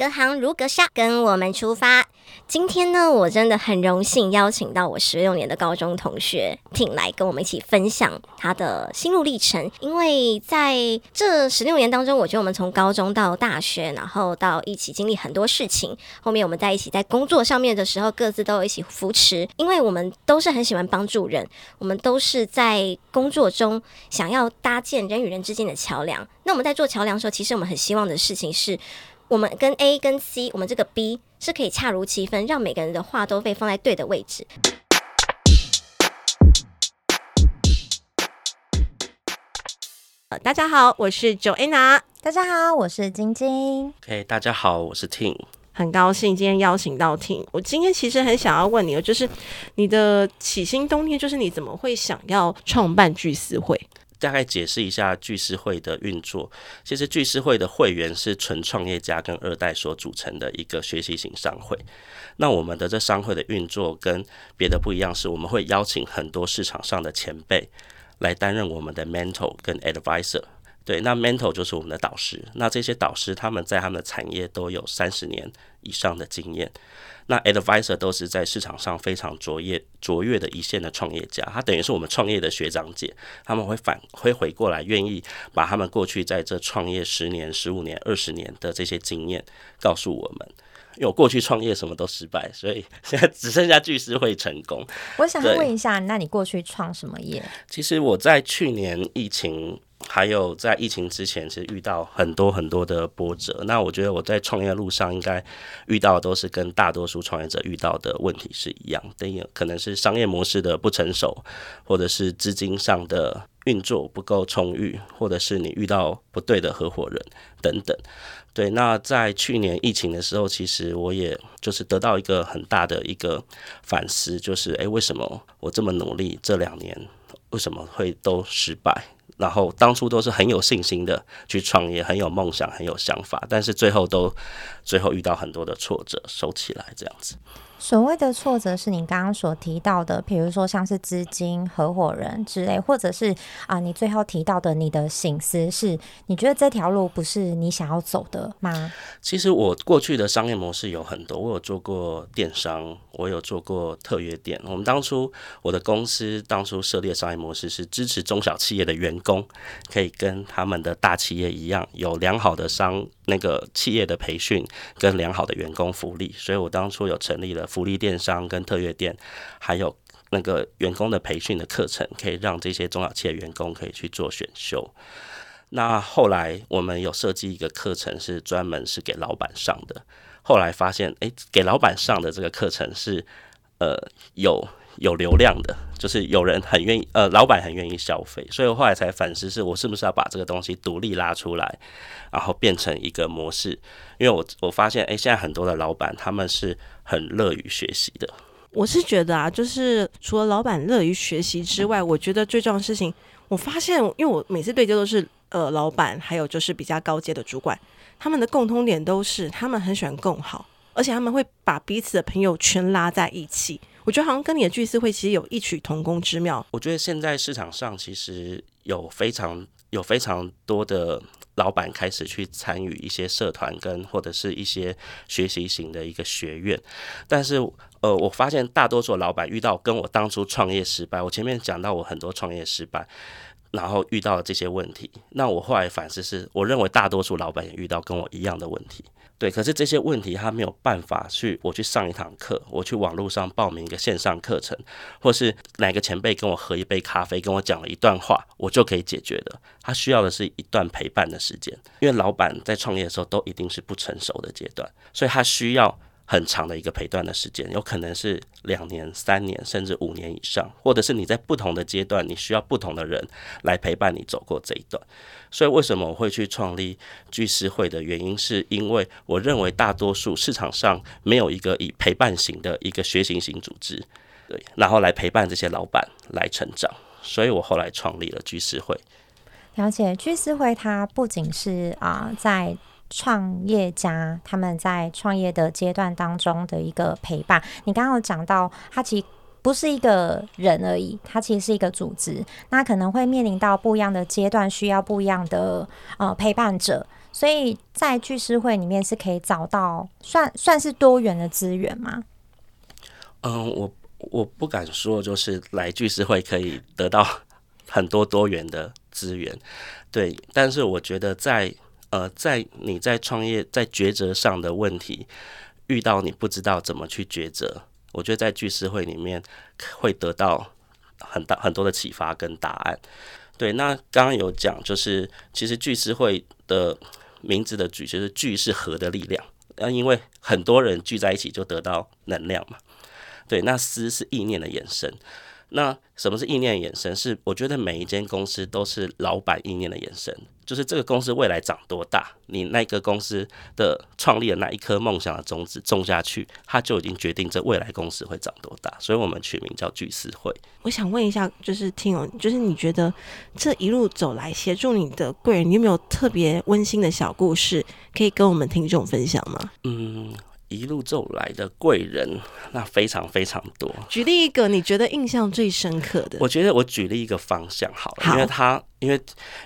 隔行如隔山，跟我们出发。今天呢，我真的很荣幸邀请到我十六年的高中同学挺来跟我们一起分享他的心路历程。因为在这十六年当中，我觉得我们从高中到大学，然后到一起经历很多事情。后面我们在一起在工作上面的时候，各自都有一起扶持。因为我们都是很喜欢帮助人，我们都是在工作中想要搭建人与人之间的桥梁。那我们在做桥梁的时候，其实我们很希望的事情是。我们跟 A 跟 C，我们这个 B 是可以恰如其分，让每个人的话都被放在对的位置。大家好，我是 Joanna。大家好，我是晶晶。OK，大家好，我是 Ting。很高兴今天邀请到 Ting。我今天其实很想要问你，就是你的起心动念，就是你怎么会想要创办聚思会？大概解释一下聚思会的运作。其实聚思会的会员是纯创业家跟二代所组成的一个学习型商会。那我们的这商会的运作跟别的不一样，是我们会邀请很多市场上的前辈来担任我们的 mentor 跟 advisor。对，那 mentor 就是我们的导师。那这些导师他们在他们的产业都有三十年以上的经验。那 advisor 都是在市场上非常卓越、卓越的一线的创业家，他等于是我们创业的学长姐，他们会反会回过来，愿意把他们过去在这创业十年、十五年、二十年的这些经验告诉我们。因为我过去创业什么都失败，所以现在只剩下巨师会成功。我想问一下，那你过去创什么业？其实我在去年疫情。还有在疫情之前，其实遇到很多很多的波折。那我觉得我在创业路上，应该遇到的都是跟大多数创业者遇到的问题是一样的，可能是商业模式的不成熟，或者是资金上的运作不够充裕，或者是你遇到不对的合伙人等等。对，那在去年疫情的时候，其实我也就是得到一个很大的一个反思，就是诶，为什么我这么努力，这两年为什么会都失败？然后当初都是很有信心的去创业，很有梦想，很有想法，但是最后都最后遇到很多的挫折，收起来这样子。所谓的挫折是你刚刚所提到的，比如说像是资金、合伙人之类，或者是啊，你最后提到的你的省思是，你觉得这条路不是你想要走的吗？其实我过去的商业模式有很多，我有做过电商，我有做过特约店。我们当初我的公司当初设立的商业模式是支持中小企业的员工可以跟他们的大企业一样，有良好的商那个企业的培训跟良好的员工福利，所以我当初有成立了。福利电商跟特约店，还有那个员工的培训的课程，可以让这些中小企业员工可以去做选修。那后来我们有设计一个课程，是专门是给老板上的。后来发现，诶，给老板上的这个课程是呃有有流量的，就是有人很愿意，呃，老板很愿意消费。所以我后来才反思，是我是不是要把这个东西独立拉出来，然后变成一个模式。因为我我发现，诶，现在很多的老板他们是很乐于学习的。我是觉得啊，就是除了老板乐于学习之外，我觉得最重要的事情，我发现，因为我每次对接都是呃老板，还有就是比较高阶的主管，他们的共通点都是他们很喜欢共好，而且他们会把彼此的朋友圈拉在一起。我觉得好像跟你的聚思会其实有异曲同工之妙。我觉得现在市场上其实有非常有非常多的。老板开始去参与一些社团跟或者是一些学习型的一个学院，但是呃，我发现大多数老板遇到跟我当初创业失败，我前面讲到我很多创业失败，然后遇到了这些问题，那我后来反思是，我认为大多数老板也遇到跟我一样的问题。对，可是这些问题他没有办法去，我去上一堂课，我去网络上报名一个线上课程，或是哪个前辈跟我喝一杯咖啡，跟我讲了一段话，我就可以解决的。他需要的是一段陪伴的时间，因为老板在创业的时候都一定是不成熟的阶段，所以他需要。很长的一个陪伴的时间，有可能是两年、三年，甚至五年以上，或者是你在不同的阶段，你需要不同的人来陪伴你走过这一段。所以，为什么我会去创立聚师会的原因，是因为我认为大多数市场上没有一个以陪伴型的一个学习型组织，对，然后来陪伴这些老板来成长。所以我后来创立了聚师会。了解，聚思会它不仅是啊、在。创业家他们在创业的阶段当中的一个陪伴，你刚刚有讲到，他其实不是一个人而已，他其实是一个组织，那可能会面临到不一样的阶段，需要不一样的呃陪伴者。所以在聚师会里面是可以找到算算是多元的资源吗？嗯，我我不敢说，就是来聚师会可以得到很多多元的资源，对。但是我觉得在呃，在你在创业在抉择上的问题，遇到你不知道怎么去抉择，我觉得在聚思会里面会得到很大很多的启发跟答案。对，那刚刚有讲，就是其实聚思会的名字的聚，就是聚是和的力量，那，因为很多人聚在一起就得到能量嘛。对，那思是意念的延伸。那什么是意念的延伸？是我觉得每一间公司都是老板意念的延伸，就是这个公司未来长多大，你那个公司的创立的那一颗梦想的种子种下去，它就已经决定这未来公司会长多大。所以我们取名叫聚思会。我想问一下，就是听友，就是你觉得这一路走来协助你的贵人，你有没有特别温馨的小故事可以跟我们听众分享吗？嗯。一路走来的贵人，那非常非常多。举例一个你觉得印象最深刻的，我觉得我举例一个方向好了，好，因为他，因为，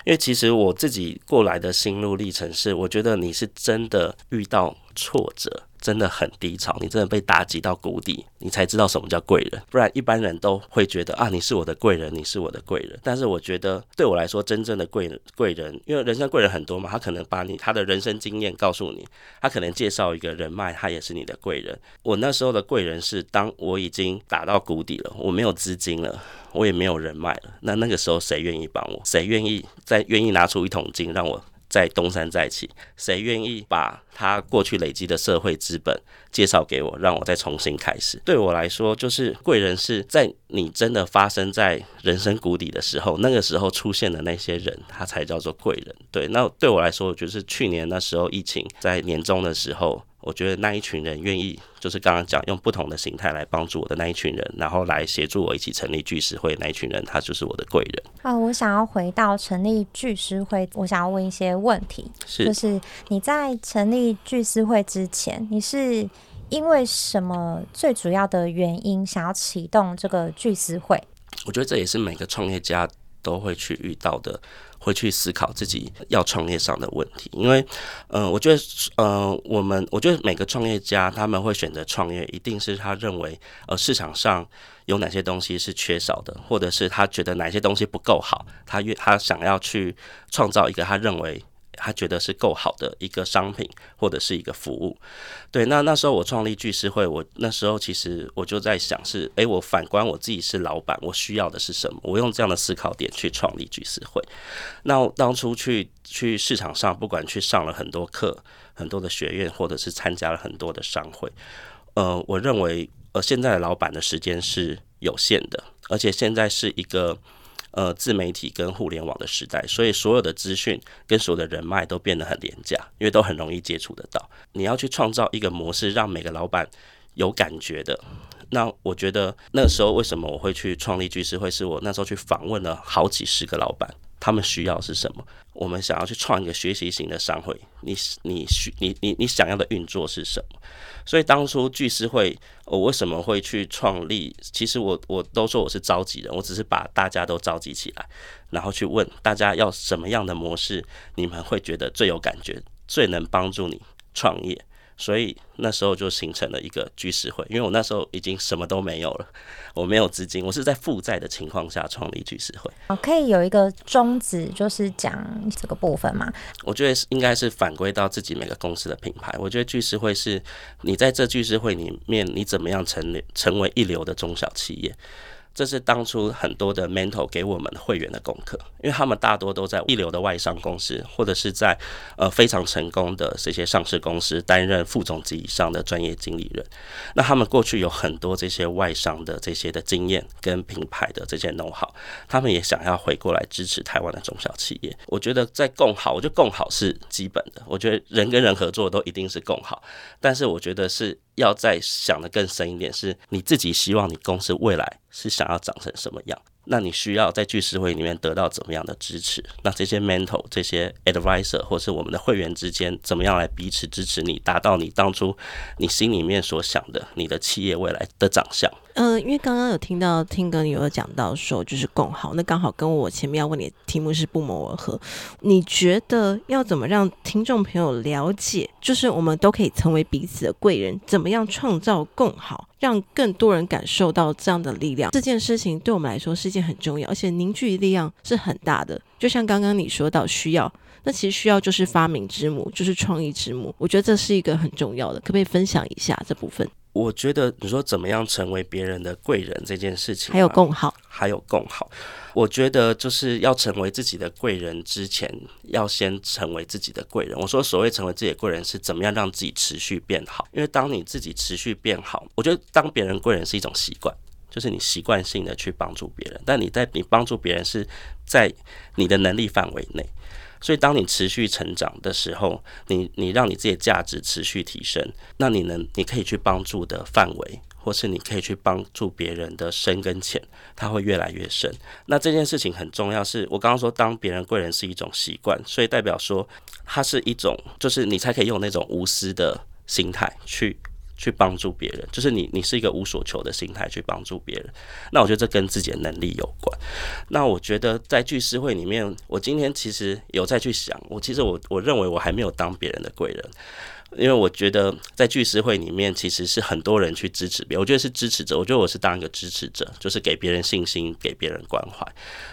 因为其实我自己过来的心路历程是，我觉得你是真的遇到挫折。真的很低潮，你真的被打击到谷底，你才知道什么叫贵人。不然一般人都会觉得啊，你是我的贵人，你是我的贵人。但是我觉得对我来说，真正的贵贵人，因为人生贵人很多嘛，他可能把你他的人生经验告诉你，他可能介绍一个人脉，他也是你的贵人。我那时候的贵人是，当我已经打到谷底了，我没有资金了，我也没有人脉了，那那个时候谁愿意帮我？谁愿意再愿意拿出一桶金让我？在东山再起，谁愿意把他过去累积的社会资本介绍给我，让我再重新开始？对我来说，就是贵人是在你真的发生在人生谷底的时候，那个时候出现的那些人，他才叫做贵人。对，那对我来说，我觉得是去年那时候疫情在年终的时候。我觉得那一群人愿意，就是刚刚讲用不同的形态来帮助我的那一群人，然后来协助我一起成立聚石会那一群人，他就是我的贵人。啊，我想要回到成立聚石会，我想要问一些问题，是就是你在成立聚石会之前，你是因为什么最主要的原因想要启动这个聚石会？我觉得这也是每个创业家都会去遇到的。会去思考自己要创业上的问题，因为，呃，我觉得，呃，我们我觉得每个创业家他们会选择创业，一定是他认为，呃，市场上有哪些东西是缺少的，或者是他觉得哪些东西不够好，他越他想要去创造一个他认为。他觉得是够好的一个商品或者是一个服务，对。那那时候我创立聚思会，我那时候其实我就在想是，诶，我反观我自己是老板，我需要的是什么？我用这样的思考点去创立聚思会。那当初去去市场上，不管去上了很多课、很多的学院，或者是参加了很多的商会，呃，我认为呃现在的老板的时间是有限的，而且现在是一个。呃，自媒体跟互联网的时代，所以所有的资讯跟所有的人脉都变得很廉价，因为都很容易接触得到。你要去创造一个模式，让每个老板有感觉的。那我觉得那时候为什么我会去创立聚思会，是我那时候去访问了好几十个老板。他们需要是什么？我们想要去创一个学习型的商会，你你需你你你想要的运作是什么？所以当初聚思会，我为什么会去创立？其实我我都说我是召集人，我只是把大家都召集起来，然后去问大家要什么样的模式，你们会觉得最有感觉，最能帮助你创业。所以那时候就形成了一个聚思会，因为我那时候已经什么都没有了，我没有资金，我是在负债的情况下创立聚思会。哦，可以有一个宗旨，就是讲这个部分嘛？我觉得应该是反归到自己每个公司的品牌。我觉得聚思会是你在这聚思会里面，你怎么样成成为一流的中小企业。这是当初很多的 mentor 给我们会员的功课，因为他们大多都在一流的外商公司，或者是在呃非常成功的这些上市公司担任副总级以上的专业经理人。那他们过去有很多这些外商的这些的经验跟品牌的这些 know how，他们也想要回过来支持台湾的中小企业。我觉得在共好，我觉得共好是基本的。我觉得人跟人合作都一定是共好，但是我觉得是。要再想的更深一点，是你自己希望你公司未来是想要长成什么样，那你需要在聚思会里面得到怎么样的支持？那这些 mentor、这些 advisor 或是我们的会员之间，怎么样来彼此支持你，达到你当初你心里面所想的你的企业未来的长相？嗯、呃，因为刚刚有听到听哥你有讲到说就是共好，那刚好跟我前面要问你的题目是不谋而合。你觉得要怎么让听众朋友了解，就是我们都可以成为彼此的贵人，怎么样创造共好？让更多人感受到这样的力量，这件事情对我们来说是一件很重要，而且凝聚力量是很大的。就像刚刚你说到需要，那其实需要就是发明之母，就是创意之母。我觉得这是一个很重要的，可不可以分享一下这部分？我觉得你说怎么样成为别人的贵人这件事情，还有共好，还有共好。我觉得就是要成为自己的贵人之前，要先成为自己的贵人。我说所谓成为自己的贵人，是怎么样让自己持续变好？因为当你自己持续变好，我觉得当别人贵人是一种习惯，就是你习惯性的去帮助别人。但你在你帮助别人是在你的能力范围内。所以，当你持续成长的时候，你你让你自己的价值持续提升，那你能你可以去帮助的范围，或是你可以去帮助别人的深跟浅，它会越来越深。那这件事情很重要，是我刚刚说，当别人贵人是一种习惯，所以代表说它是一种，就是你才可以用那种无私的心态去。去帮助别人，就是你，你是一个无所求的心态去帮助别人。那我觉得这跟自己的能力有关。那我觉得在聚思会里面，我今天其实有再去想，我其实我我认为我还没有当别人的贵人，因为我觉得在聚思会里面其实是很多人去支持别人，我觉得是支持者，我觉得我是当一个支持者，就是给别人信心，给别人关怀。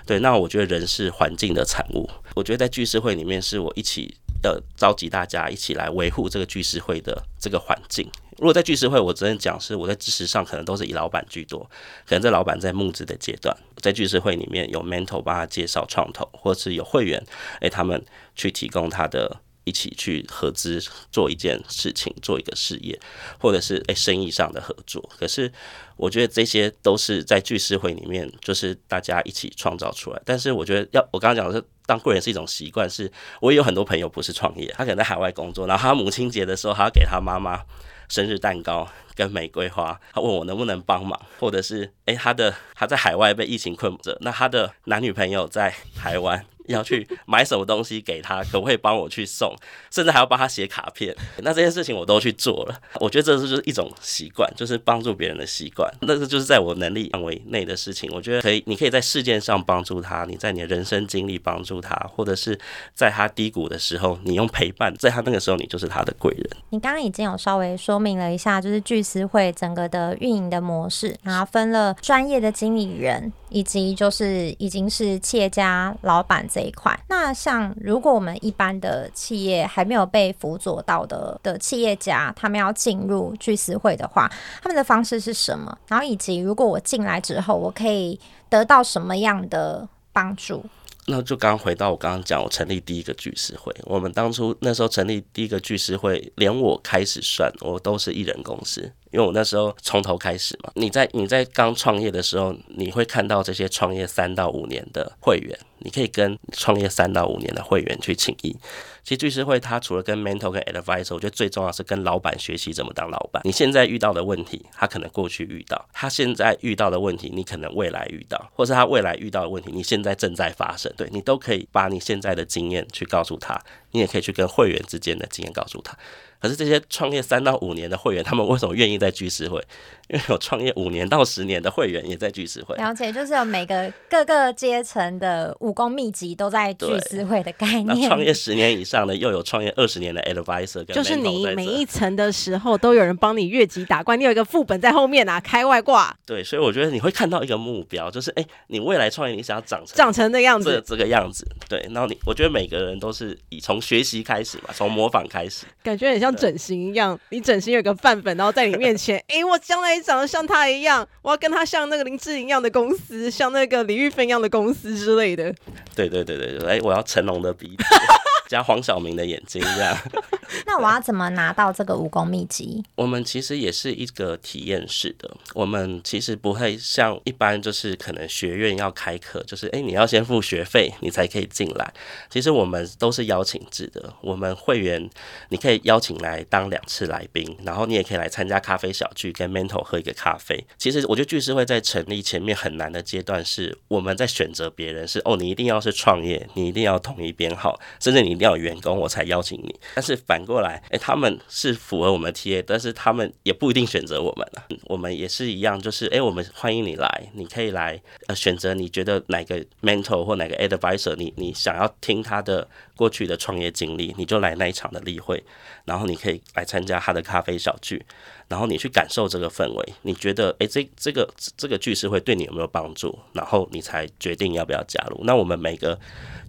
对，那我觉得人是环境的产物，我觉得在聚思会里面是我一起的召集大家一起来维护这个聚思会的这个环境。如果在聚思会，我只能讲是我在支持上可能都是以老板居多，可能这老板在募资的阶段，在聚思会里面有 mentor 帮他介绍创投，或是有会员，诶、他们去提供他的一起去合资做一件事情，做一个事业，或者是诶、生意上的合作。可是我觉得这些都是在聚思会里面，就是大家一起创造出来。但是我觉得要我刚刚讲的是当贵人是一种习惯，是我也有很多朋友不是创业，他可能在海外工作，然后他母亲节的时候，他要给他妈妈。生日蛋糕跟玫瑰花，他问我能不能帮忙，或者是诶、他的他在海外被疫情困着，那他的男女朋友在台湾。要去买什么东西给他，可不可以帮我去送？甚至还要帮他写卡片。那这件事情我都去做了。我觉得这是就是一种习惯，就是帮助别人的习惯。那这就是在我能力范围内的事情。我觉得可以，你可以在事件上帮助他，你在你的人生经历帮助他，或者是在他低谷的时候，你用陪伴，在他那个时候，你就是他的贵人。你刚刚已经有稍微说明了一下，就是聚思会整个的运营的模式，然后分了专业的经理人。以及就是已经是企业家老板这一块，那像如果我们一般的企业还没有被辅佐到的的企业家，他们要进入聚思会的话，他们的方式是什么？然后以及如果我进来之后，我可以得到什么样的帮助？那就刚回到我刚刚讲，我成立第一个聚师会，我们当初那时候成立第一个聚师会，连我开始算，我都是一人公司。因为我那时候从头开始嘛，你在你在刚创业的时候，你会看到这些创业三到五年的会员，你可以跟创业三到五年的会员去请益。其实聚师会它除了跟 mentor 跟 advisor，我觉得最重要是跟老板学习怎么当老板。你现在遇到的问题，他可能过去遇到；他现在遇到的问题，你可能未来遇到，或是他未来遇到的问题，你现在正在发生。对，你都可以把你现在的经验去告诉他，你也可以去跟会员之间的经验告诉他。可是这些创业三到五年的会员，他们为什么愿意在聚思会？因为有创业五年到十年的会员也在聚思会。了解，就是有每个各个阶层的武功秘籍都在聚思会的概念。创业十年以上呢，又有创业二十年的 advisor，就是你每一层的时候都有人帮你越级打怪，你有一个副本在后面啊，开外挂。对，所以我觉得你会看到一个目标，就是哎、欸，你未来创业你想要长成长成的样子，这个样子。对，然后你，我觉得每个人都是以从学习开始嘛，从模仿开始，感觉很像。整形一样，你整形有个范本，然后在你面前，哎、欸，我将来也长得像他一样，我要跟他像那个林志颖一样的公司，像那个李玉芬一样的公司之类的。对对对对对，哎、欸，我要成龙的鼻子。加黄晓明的眼睛这样。那我要怎么拿到这个武功秘籍？我们其实也是一个体验式的，我们其实不会像一般就是可能学院要开课，就是哎、欸、你要先付学费你才可以进来。其实我们都是邀请制的，我们会员你可以邀请来当两次来宾，然后你也可以来参加咖啡小聚，跟 mentor 喝一个咖啡。其实我觉得聚师会在成立前面很难的阶段是我们在选择别人是哦，你一定要是创业，你一定要统一编号，甚至你要有员工我才邀请你。但是反过来，哎、他们是符合我们 TA，但是他们也不一定选择我们了。我们也是一样，就是哎、我们欢迎你来，你可以来呃选择你觉得哪个 mentor 或哪个 advisor，你你想要听他的过去的创业经历，你就来那一场的例会，然后你可以来参加他的咖啡小聚。然后你去感受这个氛围，你觉得哎，这这个这个聚思会对你有没有帮助？然后你才决定要不要加入。那我们每个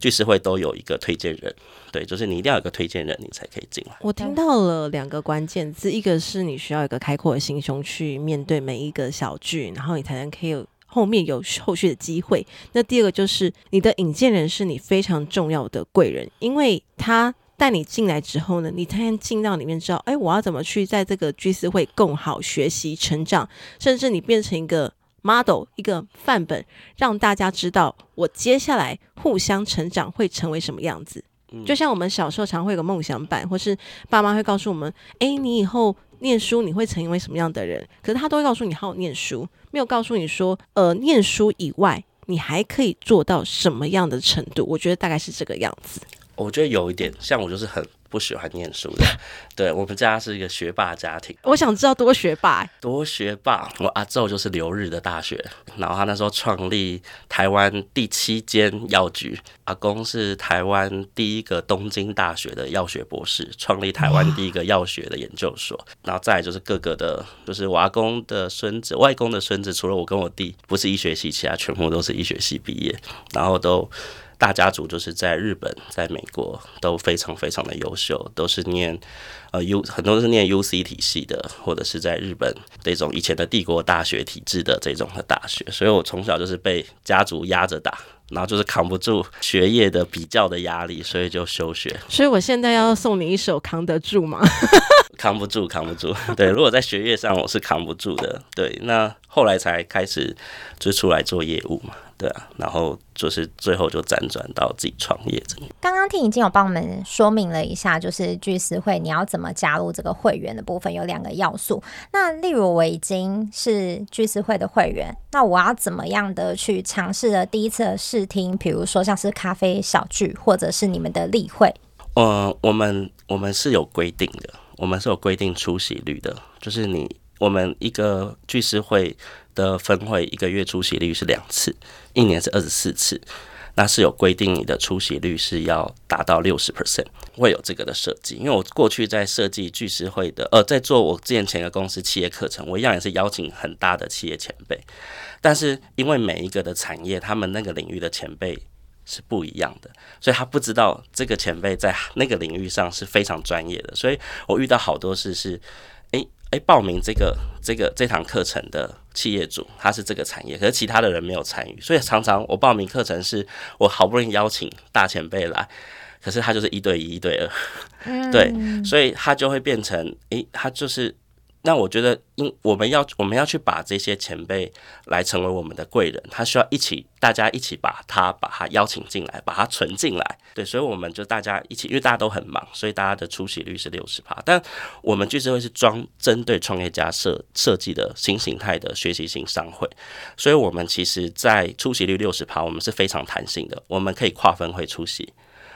聚思会都有一个推荐人，对，就是你一定要有个推荐人，你才可以进来。我听到了两个关键字，一个是你需要一个开阔的心胸去面对每一个小剧，然后你才能可以有后面有后续的机会。那第二个就是你的引荐人是你非常重要的贵人，因为他。带你进来之后呢，你才能进到里面知道，哎，我要怎么去在这个聚思会更好学习成长，甚至你变成一个 model 一个范本，让大家知道我接下来互相成长会成为什么样子。就像我们小时候常会有个梦想版，或是爸妈会告诉我们，哎，你以后念书你会成为什么样的人？可是他都会告诉你好好念书，没有告诉你说，呃，念书以外你还可以做到什么样的程度？我觉得大概是这个样子。我觉得有一点像我，就是很不喜欢念书的。对，我们家是一个学霸家庭。我想知道多学霸，多学霸。我阿昼就是留日的大学，然后他那时候创立台湾第七间药局。阿公是台湾第一个东京大学的药学博士，创立台湾第一个药学的研究所。然后再来就是各个的，就是我阿公的孙子、外公的孙子，除了我跟我弟不是医学系，其他全部都是医学系毕业，然后都。大家族就是在日本、在美国都非常非常的优秀，都是念呃 U 很多都是念 UC 体系的，或者是在日本这种以前的帝国大学体制的这种的大学，所以我从小就是被家族压着打，然后就是扛不住学业的比较的压力，所以就休学。所以我现在要送你一首《扛得住》吗？扛不住，扛不住。对，如果在学业上我是扛不住的。对，那后来才开始就出来做业务嘛。对啊，然后就是最后就辗转到自己创业这里。刚刚听已经有帮我们说明了一下，就是聚思会你要怎么加入这个会员的部分有两个要素。那例如我已经是聚思会的会员，那我要怎么样的去尝试的第一次的试听，比如说像是咖啡小聚，或者是你们的例会？呃，我们我们是有规定的，我们是有规定出席率的，就是你我们一个聚师会。的分会一个月出席率是两次，一年是二十四次，那是有规定你的出席率是要达到六十 percent，会有这个的设计。因为我过去在设计聚师会的，呃，在做我之前前个公司企业课程，我一样也是邀请很大的企业前辈，但是因为每一个的产业，他们那个领域的前辈是不一样的，所以他不知道这个前辈在那个领域上是非常专业的，所以我遇到好多事是，诶。诶，报名这个这个这堂课程的企业主，他是这个产业，可是其他的人没有参与，所以常常我报名课程是我好不容易邀请大前辈来，可是他就是一对一、一对二，对，所以他就会变成，诶，他就是。那我觉得，因我们要我们要去把这些前辈来成为我们的贵人，他需要一起，大家一起把他把他邀请进来，把他存进来。对，所以我们就大家一起，因为大家都很忙，所以大家的出席率是六十趴。但我们聚智会是专针对创业家设设计的新形态的学习型商会，所以我们其实，在出席率六十趴，我们是非常弹性的，我们可以跨分会出席。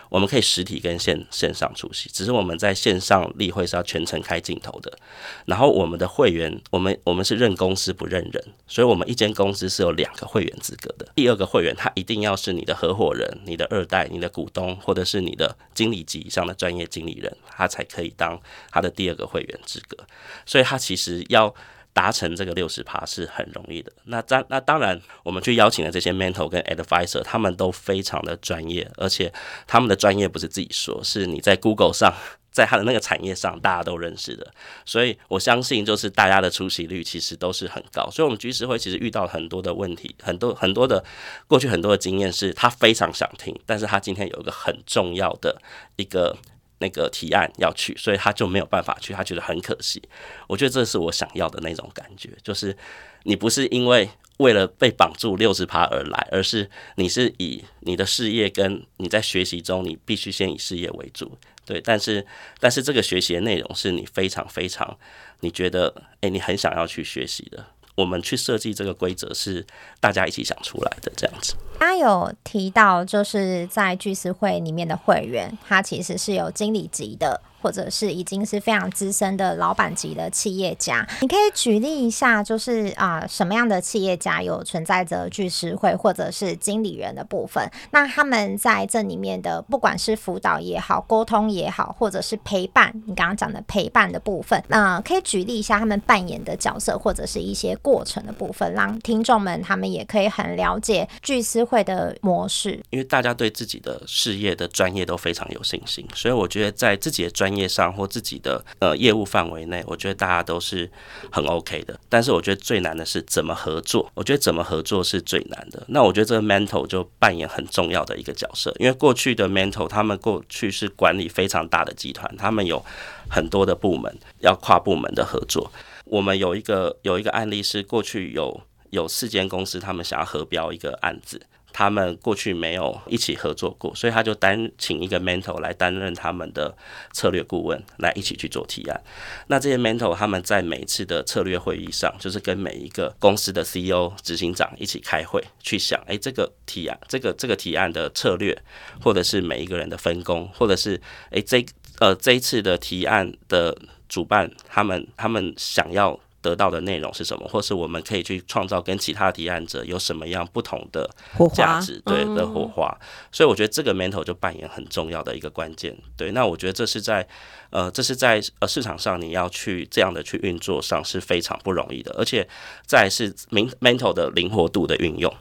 我们可以实体跟线线上出席，只是我们在线上例会是要全程开镜头的。然后我们的会员，我们我们是认公司不认人，所以我们一间公司是有两个会员资格的。第二个会员他一定要是你的合伙人、你的二代、你的股东，或者是你的经理级以上的专业经理人，他才可以当他的第二个会员资格。所以他其实要。达成这个六十趴是很容易的。那当那当然，我们去邀请的这些 mentor 跟 advisor，他们都非常的专业，而且他们的专业不是自己说，是你在 Google 上在他的那个产业上大家都认识的，所以我相信就是大家的出席率其实都是很高。所以，我们居士会其实遇到很多的问题，很多很多的过去很多的经验是，他非常想听，但是他今天有一个很重要的一个那个提案要去，所以他就没有办法去，他觉得很可惜。我觉得这是我想要的那种感觉，就是你不是因为。为了被绑住六十趴而来，而是你是以你的事业跟你在学习中，你必须先以事业为主，对。但是，但是这个学习的内容是你非常非常，你觉得，诶，你很想要去学习的。我们去设计这个规则是大家一起想出来的，这样子。他有提到，就是在聚思会里面的会员，他其实是有经理级的。或者是已经是非常资深的老板级的企业家，你可以举例一下，就是啊，什么样的企业家有存在着聚师会或者是经理人的部分？那他们在这里面的，不管是辅导也好，沟通也好，或者是陪伴，你刚刚讲的陪伴的部分，那可以举例一下他们扮演的角色或者是一些过程的部分，让听众们他们也可以很了解聚师会的模式。因为大家对自己的事业的专业都非常有信心，所以我觉得在自己的专业业上或自己的呃业务范围内，我觉得大家都是很 OK 的。但是我觉得最难的是怎么合作。我觉得怎么合作是最难的。那我觉得这个 mentor 就扮演很重要的一个角色，因为过去的 mentor 他们过去是管理非常大的集团，他们有很多的部门要跨部门的合作。我们有一个有一个案例是过去有有四间公司，他们想要合标一个案子。他们过去没有一起合作过，所以他就单请一个 mentor 来担任他们的策略顾问，来一起去做提案。那这些 mentor 他们在每次的策略会议上，就是跟每一个公司的 CEO、执行长一起开会，去想，哎，这个提案，这个这个提案的策略，或者是每一个人的分工，或者是，哎，这呃这一次的提案的主办，他们他们想要。得到的内容是什么，或是我们可以去创造跟其他提案者有什么样不同的价值，对的火花。所以我觉得这个 mentor 就扮演很重要的一个关键。对，那我觉得这是在呃，这是在呃市场上你要去这样的去运作上是非常不容易的，而且再是 mentor 的灵活度的运用。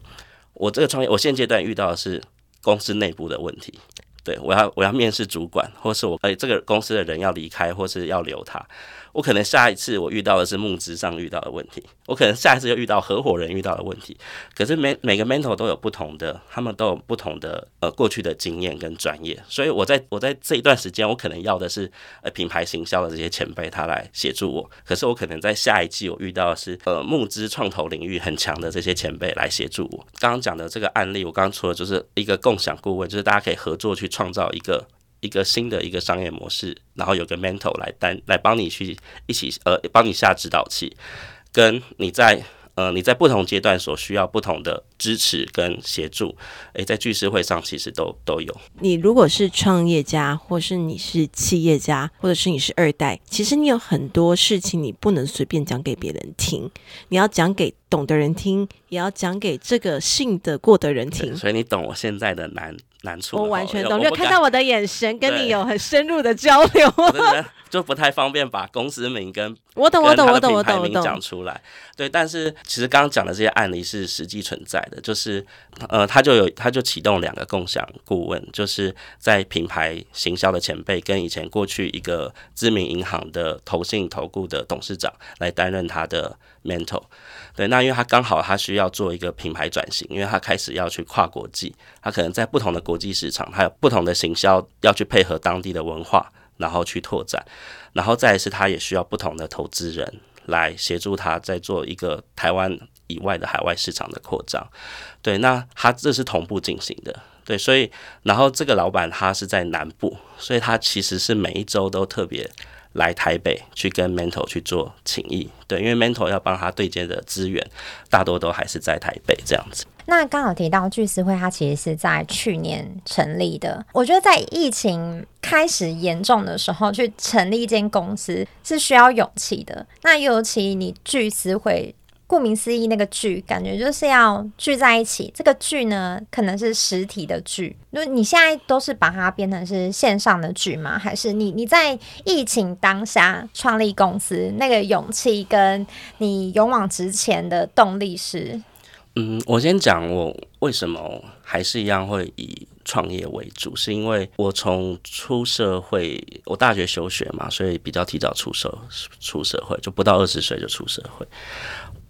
我这个创业，我现阶段遇到的是公司内部的问题。对，我要我要面试主管，或是我哎这个公司的人要离开，或是要留他。我可能下一次我遇到的是募资上遇到的问题，我可能下一次又遇到合伙人遇到的问题。可是每每个 mentor 都有不同的，他们都有不同的呃过去的经验跟专业，所以我在我在这一段时间，我可能要的是呃品牌行销的这些前辈他来协助我。可是我可能在下一季我遇到的是呃募资创投领域很强的这些前辈来协助我。刚刚讲的这个案例，我刚刚说的就是一个共享顾问，就是大家可以合作去创造一个。一个新的一个商业模式，然后有个 mentor 来担来帮你去一起呃帮你下指导器，跟你在呃你在不同阶段所需要不同的支持跟协助，诶，在聚师会上其实都都有。你如果是创业家，或是你是企业家，或者是你是二代，其实你有很多事情你不能随便讲给别人听，你要讲给懂的人听，也要讲给这个信得过的人听。所以你懂我现在的难。难处，我完全懂，就看到我的眼神，跟你有很深入的 交流。就不太方便把公司名跟我懂我懂我懂我懂讲出来。对，但是其实刚刚讲的这些案例是实际存在的，就是呃，他就有他就启动两个共享顾问，就是在品牌行销的前辈跟以前过去一个知名银行的投信投顾的董事长来担任他的 mental，。对，那因为他刚好他需要做一个品牌转型，因为他开始要去跨国际，他可能在不同的国际市场，还有不同的行销要去配合当地的文化。然后去拓展，然后再是，他也需要不同的投资人来协助他，在做一个台湾以外的海外市场的扩张。对，那他这是同步进行的。对，所以，然后这个老板他是在南部，所以他其实是每一周都特别来台北去跟 mentor 去做情谊。对，因为 mentor 要帮他对接的资源，大多都还是在台北这样子。那刚好提到聚思会，它其实是在去年成立的。我觉得在疫情开始严重的时候，去成立一间公司是需要勇气的。那尤其你聚思会，顾名思义，那个聚感觉就是要聚在一起。这个聚呢，可能是实体的聚。那你现在都是把它变成是线上的聚吗？还是你你在疫情当下创立公司，那个勇气跟你勇往直前的动力是？嗯，我先讲我为什么还是一样会以创业为主，是因为我从出社会，我大学休学嘛，所以比较提早出社出社会，就不到二十岁就出社会。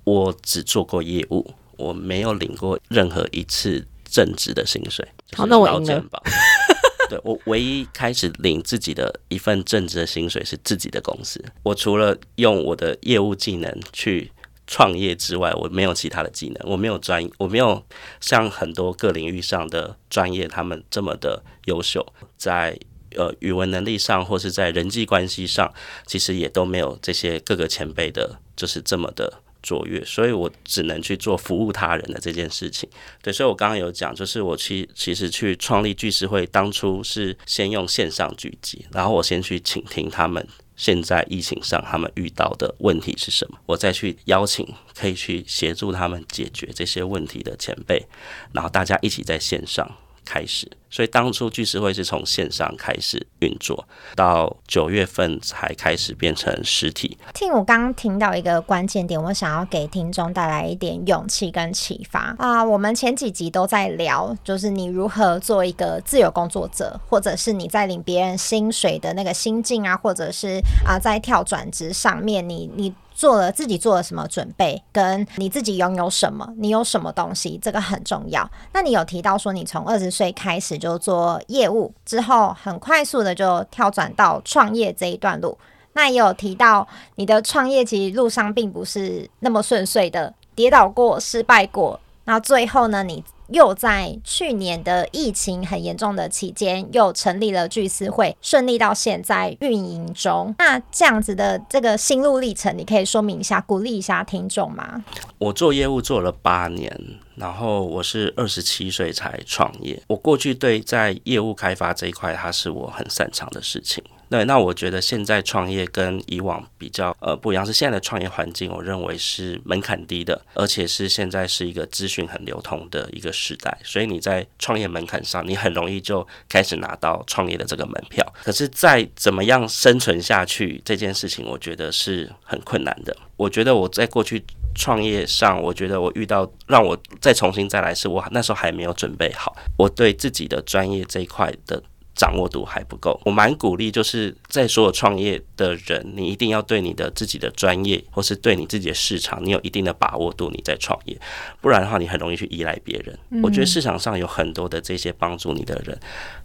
我只做过业务，我没有领过任何一次正职的薪水。好，那我赢了。对，我唯一开始领自己的一份正职的薪水是自己的公司。我除了用我的业务技能去创业之外，我没有其他的技能，我没有专，我没有像很多各领域上的专业他们这么的优秀，在呃语文能力上或是在人际关系上，其实也都没有这些各个前辈的，就是这么的卓越，所以我只能去做服务他人的这件事情。对，所以我刚刚有讲，就是我去其实去创立聚思会，当初是先用线上聚集，然后我先去倾听他们。现在疫情上，他们遇到的问题是什么？我再去邀请可以去协助他们解决这些问题的前辈，然后大家一起在线上开始。所以当初聚思会是从线上开始运作，到九月份才开始变成实体。听我刚刚听到一个关键点，我想要给听众带来一点勇气跟启发啊！我们前几集都在聊，就是你如何做一个自由工作者，或者是你在领别人薪水的那个心境啊，或者是啊在跳转职上面，你你。做了自己做了什么准备，跟你自己拥有什么，你有什么东西，这个很重要。那你有提到说，你从二十岁开始就做业务，之后很快速的就跳转到创业这一段路。那也有提到你的创业其实路上并不是那么顺遂的，跌倒过，失败过。那最后呢，你。又在去年的疫情很严重的期间，又成立了聚思会，顺利到现在运营中。那这样子的这个心路历程，你可以说明一下，鼓励一下听众吗？我做业务做了八年，然后我是二十七岁才创业。我过去对在业务开发这一块，它是我很擅长的事情。对，那我觉得现在创业跟以往比较呃不一样，是现在的创业环境，我认为是门槛低的，而且是现在是一个资讯很流通的一个时代，所以你在创业门槛上，你很容易就开始拿到创业的这个门票。可是，在怎么样生存下去这件事情，我觉得是很困难的。我觉得我在过去创业上，我觉得我遇到让我再重新再来，是我那时候还没有准备好，我对自己的专业这一块的。掌握度还不够，我蛮鼓励，就是在所有创业的人，你一定要对你的自己的专业，或是对你自己的市场，你有一定的把握度，你在创业，不然的话，你很容易去依赖别人。我觉得市场上有很多的这些帮助你的人，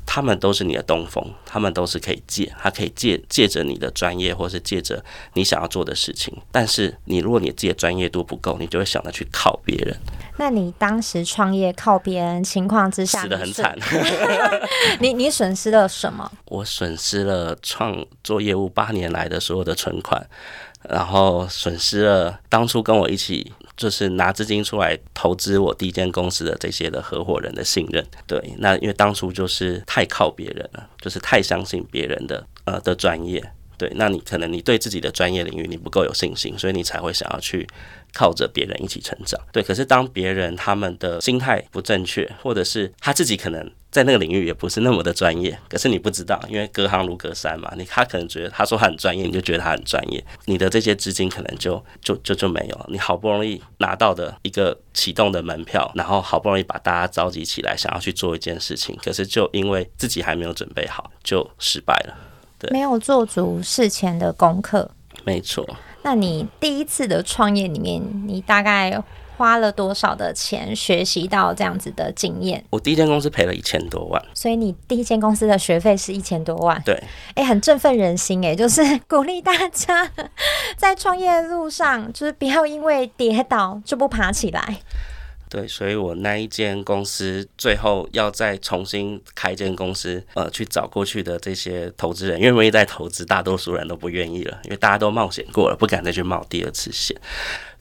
他们都是你的东风，他们都是可以借，他可以借借着你的专业，或是借着你想要做的事情。但是你如果你自己的专业度不够，你就会想着去靠别人。那你当时创业靠别人情况之下，死的很惨。你你损失了什么？我损失了创做业务八年来的所有的存款，然后损失了当初跟我一起就是拿资金出来投资我第一间公司的这些的合伙人的信任。对，那因为当初就是太靠别人了，就是太相信别人的呃的专业。对，那你可能你对自己的专业领域你不够有信心，所以你才会想要去靠着别人一起成长。对，可是当别人他们的心态不正确，或者是他自己可能在那个领域也不是那么的专业，可是你不知道，因为隔行如隔山嘛。你他可能觉得他说他很专业，你就觉得他很专业，你的这些资金可能就就就就没有。你好不容易拿到的一个启动的门票，然后好不容易把大家召集起来，想要去做一件事情，可是就因为自己还没有准备好，就失败了。对没有做足事前的功课，没错。那你第一次的创业里面，你大概花了多少的钱学习到这样子的经验？我第一间公司赔了一千多万，所以你第一间公司的学费是一千多万。对，哎、欸，很振奋人心哎，就是鼓励大家在创业路上，就是不要因为跌倒就不爬起来。对，所以我那一间公司最后要再重新开一间公司，呃，去找过去的这些投资人，愿不愿意再投资？大多数人都不愿意了，因为大家都冒险过了，不敢再去冒第二次险。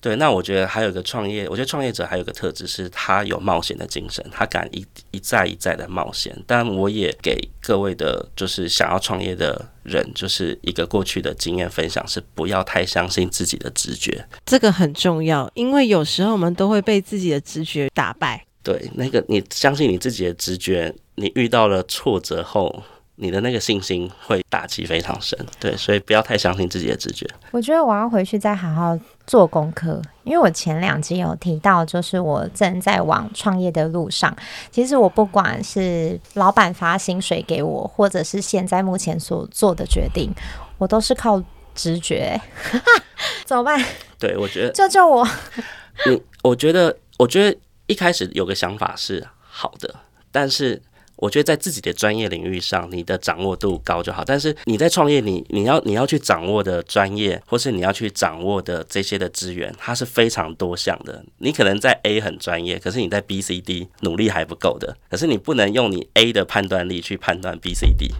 对，那我觉得还有一个创业，我觉得创业者还有一个特质是，他有冒险的精神，他敢一一再一再的冒险。但我也给各位的，就是想要创业的人，就是一个过去的经验分享，是不要太相信自己的直觉。这个很重要，因为有时候我们都会被自己的直觉打败。对，那个你相信你自己的直觉，你遇到了挫折后。你的那个信心会打击非常深。对，所以不要太相信自己的直觉。我觉得我要回去再好好做功课，因为我前两集有提到，就是我正在往创业的路上。其实我不管是老板发薪水给我，或者是现在目前所做的决定，我都是靠直觉。怎么办？对，我觉得 救救我！你，我觉得，我觉得一开始有个想法是好的，但是。我觉得在自己的专业领域上，你的掌握度高就好。但是你在创业，你你要你要去掌握的专业，或是你要去掌握的这些的资源，它是非常多项的。你可能在 A 很专业，可是你在 B、C、D 努力还不够的。可是你不能用你 A 的判断力去判断 B、C、D。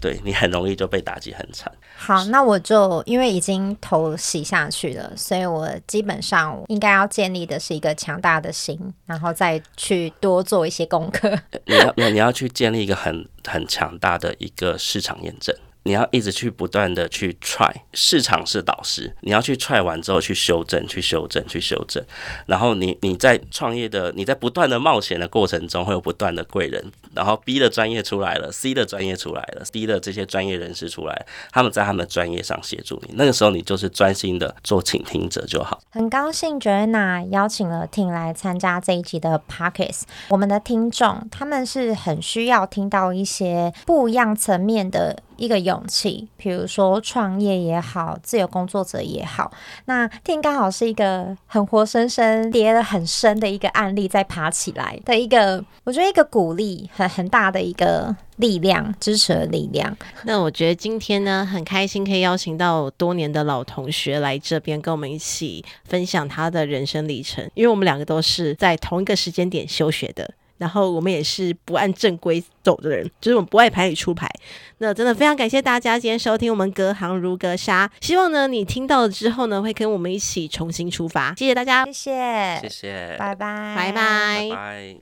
对，你很容易就被打击很惨。好，那我就因为已经投洗下去了，所以我基本上应该要建立的是一个强大的心，然后再去多做一些功课。你要你你要去建立一个很很强大的一个市场验证。你要一直去不断的去 try，市场是导师，你要去 try 完之后去修正，去修正，去修正。然后你你在创业的，你在不断的冒险的过程中，会有不断的贵人。然后 B 的专业出来了，C 的专业出来了，D 的这些专业人士出来，他们在他们专业上协助你。那个时候你就是专心的做倾听者就好。很高兴 Joanna 邀请了 Tim 来参加这一集的 Podcast。我们的听众他们是很需要听到一些不一样层面的。一个勇气，比如说创业也好，自由工作者也好，那天刚好是一个很活生生跌了很深的一个案例，再爬起来的一个，我觉得一个鼓励很很大的一个力量，支持的力量。那我觉得今天呢，很开心可以邀请到多年的老同学来这边跟我们一起分享他的人生历程，因为我们两个都是在同一个时间点休学的。然后我们也是不按正规走的人，就是我们不爱牌理出牌。那真的非常感谢大家今天收听我们隔行如隔山。希望呢你听到了之后呢，会跟我们一起重新出发。谢谢大家，谢谢，谢谢，拜拜，拜拜，拜拜。